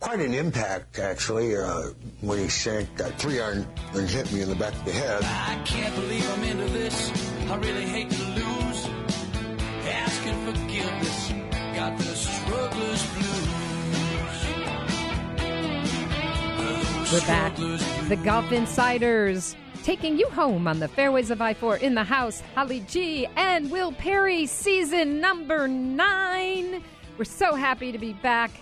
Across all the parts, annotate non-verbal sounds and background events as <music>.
Quite an impact, actually, uh, when he sank that three iron and hit me in the back of the head. I can't believe I'm into this. I really hate to lose. Asking forgiveness. Got the struggler's blues. We're back. The Golf Insiders taking you home on the fairways of I 4 in the house. Holly G and Will Perry, season number nine. We're so happy to be back.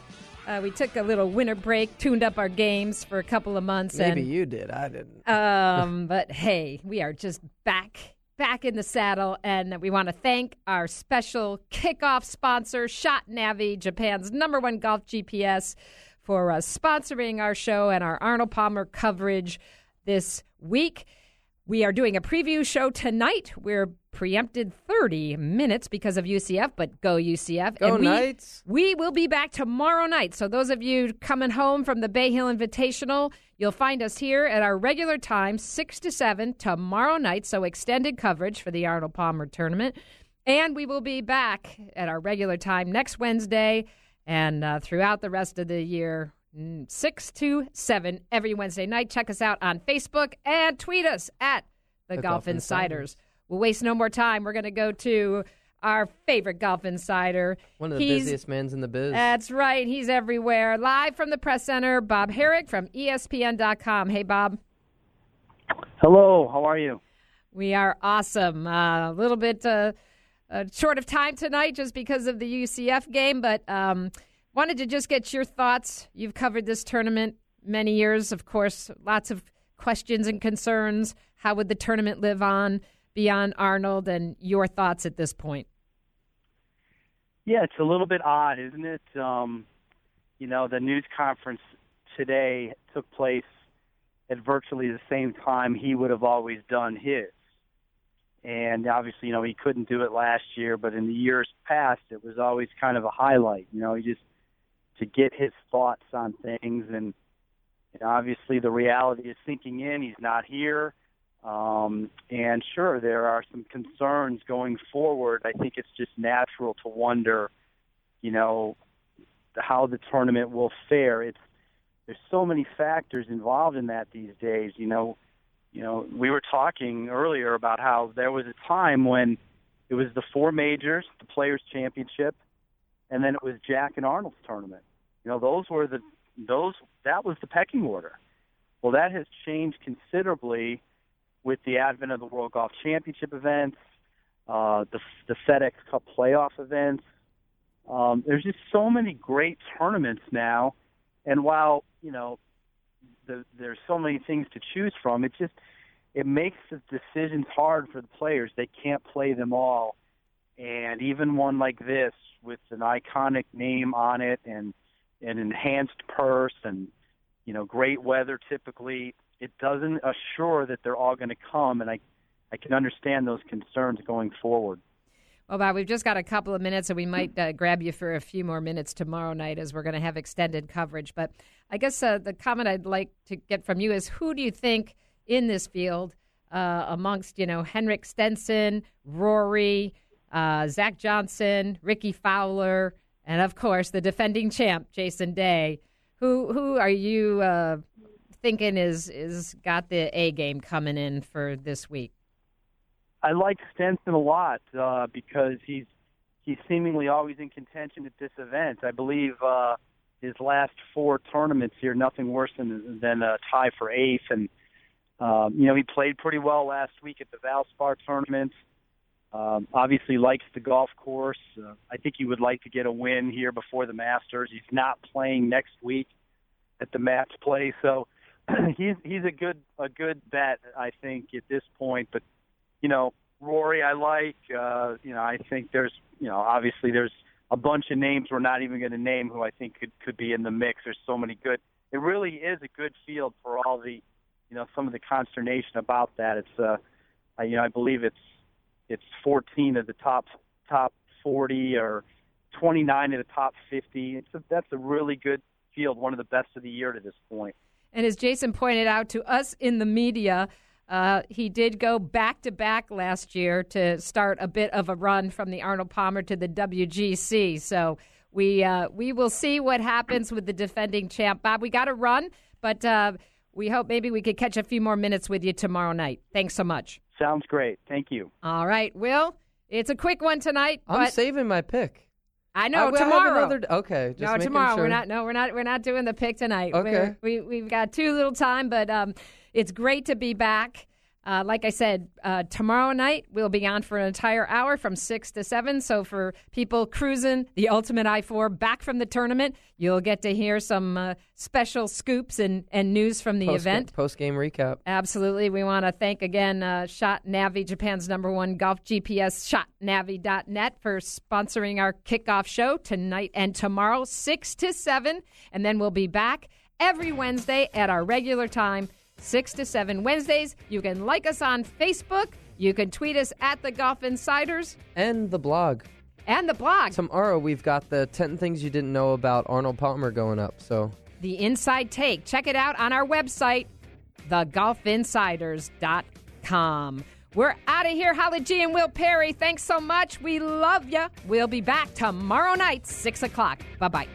Uh, we took a little winter break, tuned up our games for a couple of months. Maybe and, you did. I didn't. um, <laughs> but hey, we are just back, back in the saddle, and we want to thank our special kickoff sponsor, Shot Navi, Japan's number one golf GPS, for uh, sponsoring our show and our Arnold Palmer coverage this week. We are doing a preview show tonight. We're preempted 30 minutes because of UCF, but go UCF. Go and we, Knights. We will be back tomorrow night. So, those of you coming home from the Bay Hill Invitational, you'll find us here at our regular time, 6 to 7, tomorrow night. So, extended coverage for the Arnold Palmer tournament. And we will be back at our regular time next Wednesday and uh, throughout the rest of the year. 6 to 7 every Wednesday night. Check us out on Facebook and tweet us at the, The Golf, Golf Insiders. Insiders. We'll waste no more time. We're going to go to our favorite Golf Insider. One of the He's- busiest men's in the biz. That's right. He's everywhere. Live from the press center, Bob Harig from ESPN.com. Hey, Bob. Hello, how are you? We are awesome. Uh, a little bit uh, uh, short of time tonight just because of the UCF game, but um, wanted to just get your thoughts. You've covered this tournament many years, of course, lots of questions and concerns. How would the tournament live on beyond Arnold and your thoughts at this point? Yeah, it's a little bit odd, isn't it? Um, you know, the news conference today took place at virtually the same time he would have always done his. And obviously, you know, he couldn't do it last year, but in the years past, it was always kind of a highlight. You know, he just to get his thoughts on things, and, obviously the reality is sinking in. He's not here. Um, and sure, there are some concerns going forward. I think it's just natural to wonder, you know, how the tournament will fare. It's there's so many factors involved in that these days. You know, you know, we were talking earlier about how there was a time when it was the four majors, the Players Championship, and then it was Jack and Arnold's tournament. You know, those were the those that was the pecking order. Well, that has changed considerably with the advent of the World Golf Championship events, uh, the the FedEx Cup playoff events. Um, there's just so many great tournaments now, and while you know the, there's so many things to choose from, it just it makes the decisions hard for the players. They can't play them all, and even one like this with an iconic name on it and an enhanced purse and you know great weather typically it doesn't assure that they're all going to come and i i can understand those concerns going forward Well, Bob, we've just got a couple of minutes, and we might uh, grab you for a few more minutes tomorrow night as we're going to have extended coverage. But I guess uh, the comment I'd like to get from you is who do you think in this field, uh, amongst, you know, Henrik Stenson, Rory, uh, Zach Johnson, Rickie Fowler, and of course the defending champ, Jason Day, who, who are you uh, thinking is, is got the A game coming in for this week? I like Stenson a lot uh, because he's he's seemingly always in contention at this event. I believe uh, his last four tournaments here, nothing worse than than a tie for eighth, and um, you know he played pretty well last week at the Valspar tournament. Um, obviously likes the golf course. Uh, I think he would like to get a win here before the Masters. He's not playing next week at the match play, so <clears throat> he's he's a good a good bet I think at this point. But you know, Rory, I like. Uh, you know, I think there's, you know, obviously there's a bunch of names we're not even going to name who I think could could be in the mix. There's so many good. It really is a good field for all the, you know, some of the consternation about that. It's, uh, you know, I believe it's it's 14 of the top top 40 or 29 of the top 50. It's a, that's a really good field, one of the best of the year to this point. And as Jason pointed out to us in the media, uh, he did go back to back last year to start a bit of a run from the Arnold Palmer to the WGC. So we uh, we will see what happens with the defending champ. Bob, we got to run, but uh, we hope maybe we could catch a few more minutes with you tomorrow night. Thanks so much. Sounds great. Thank you. All right, Will. It's a quick one tonight. I'm but saving my pick. I know I- I have tomorrow. another- okay, just no, tomorrow sure. we're not. No, we're not. We're not doing the pick tonight. Okay. We're- we we've got too little time, but um, it's great to be back. Uh, like I said, uh, tomorrow night we'll be on for an entire hour from six to seven. So for people cruising the Ultimate I four back from the tournament, you'll get to hear some uh, special scoops and, and news from the event. Post game recap. Absolutely. We want to thank again uh, Shot Navi, Japan's number one golf GPS, shotnavi.net, for sponsoring our kickoff show tonight and tomorrow, 6 to 7. And then we'll be back every Wednesday at our regular time, 6 to 7 Wednesdays. You can like us on Facebook. You can tweet us at the Golf Insiders And the blog. and the blog, Tomorrow we've got the 10 things you didn't know about Arnold Palmer going up. So The Inside Take. Check it out on our website, thegolfinsiders.com. We're out of here. Holly G and Will Perry, thanks so much. We love you. We'll be back tomorrow night, 6 o'clock. Bye bye.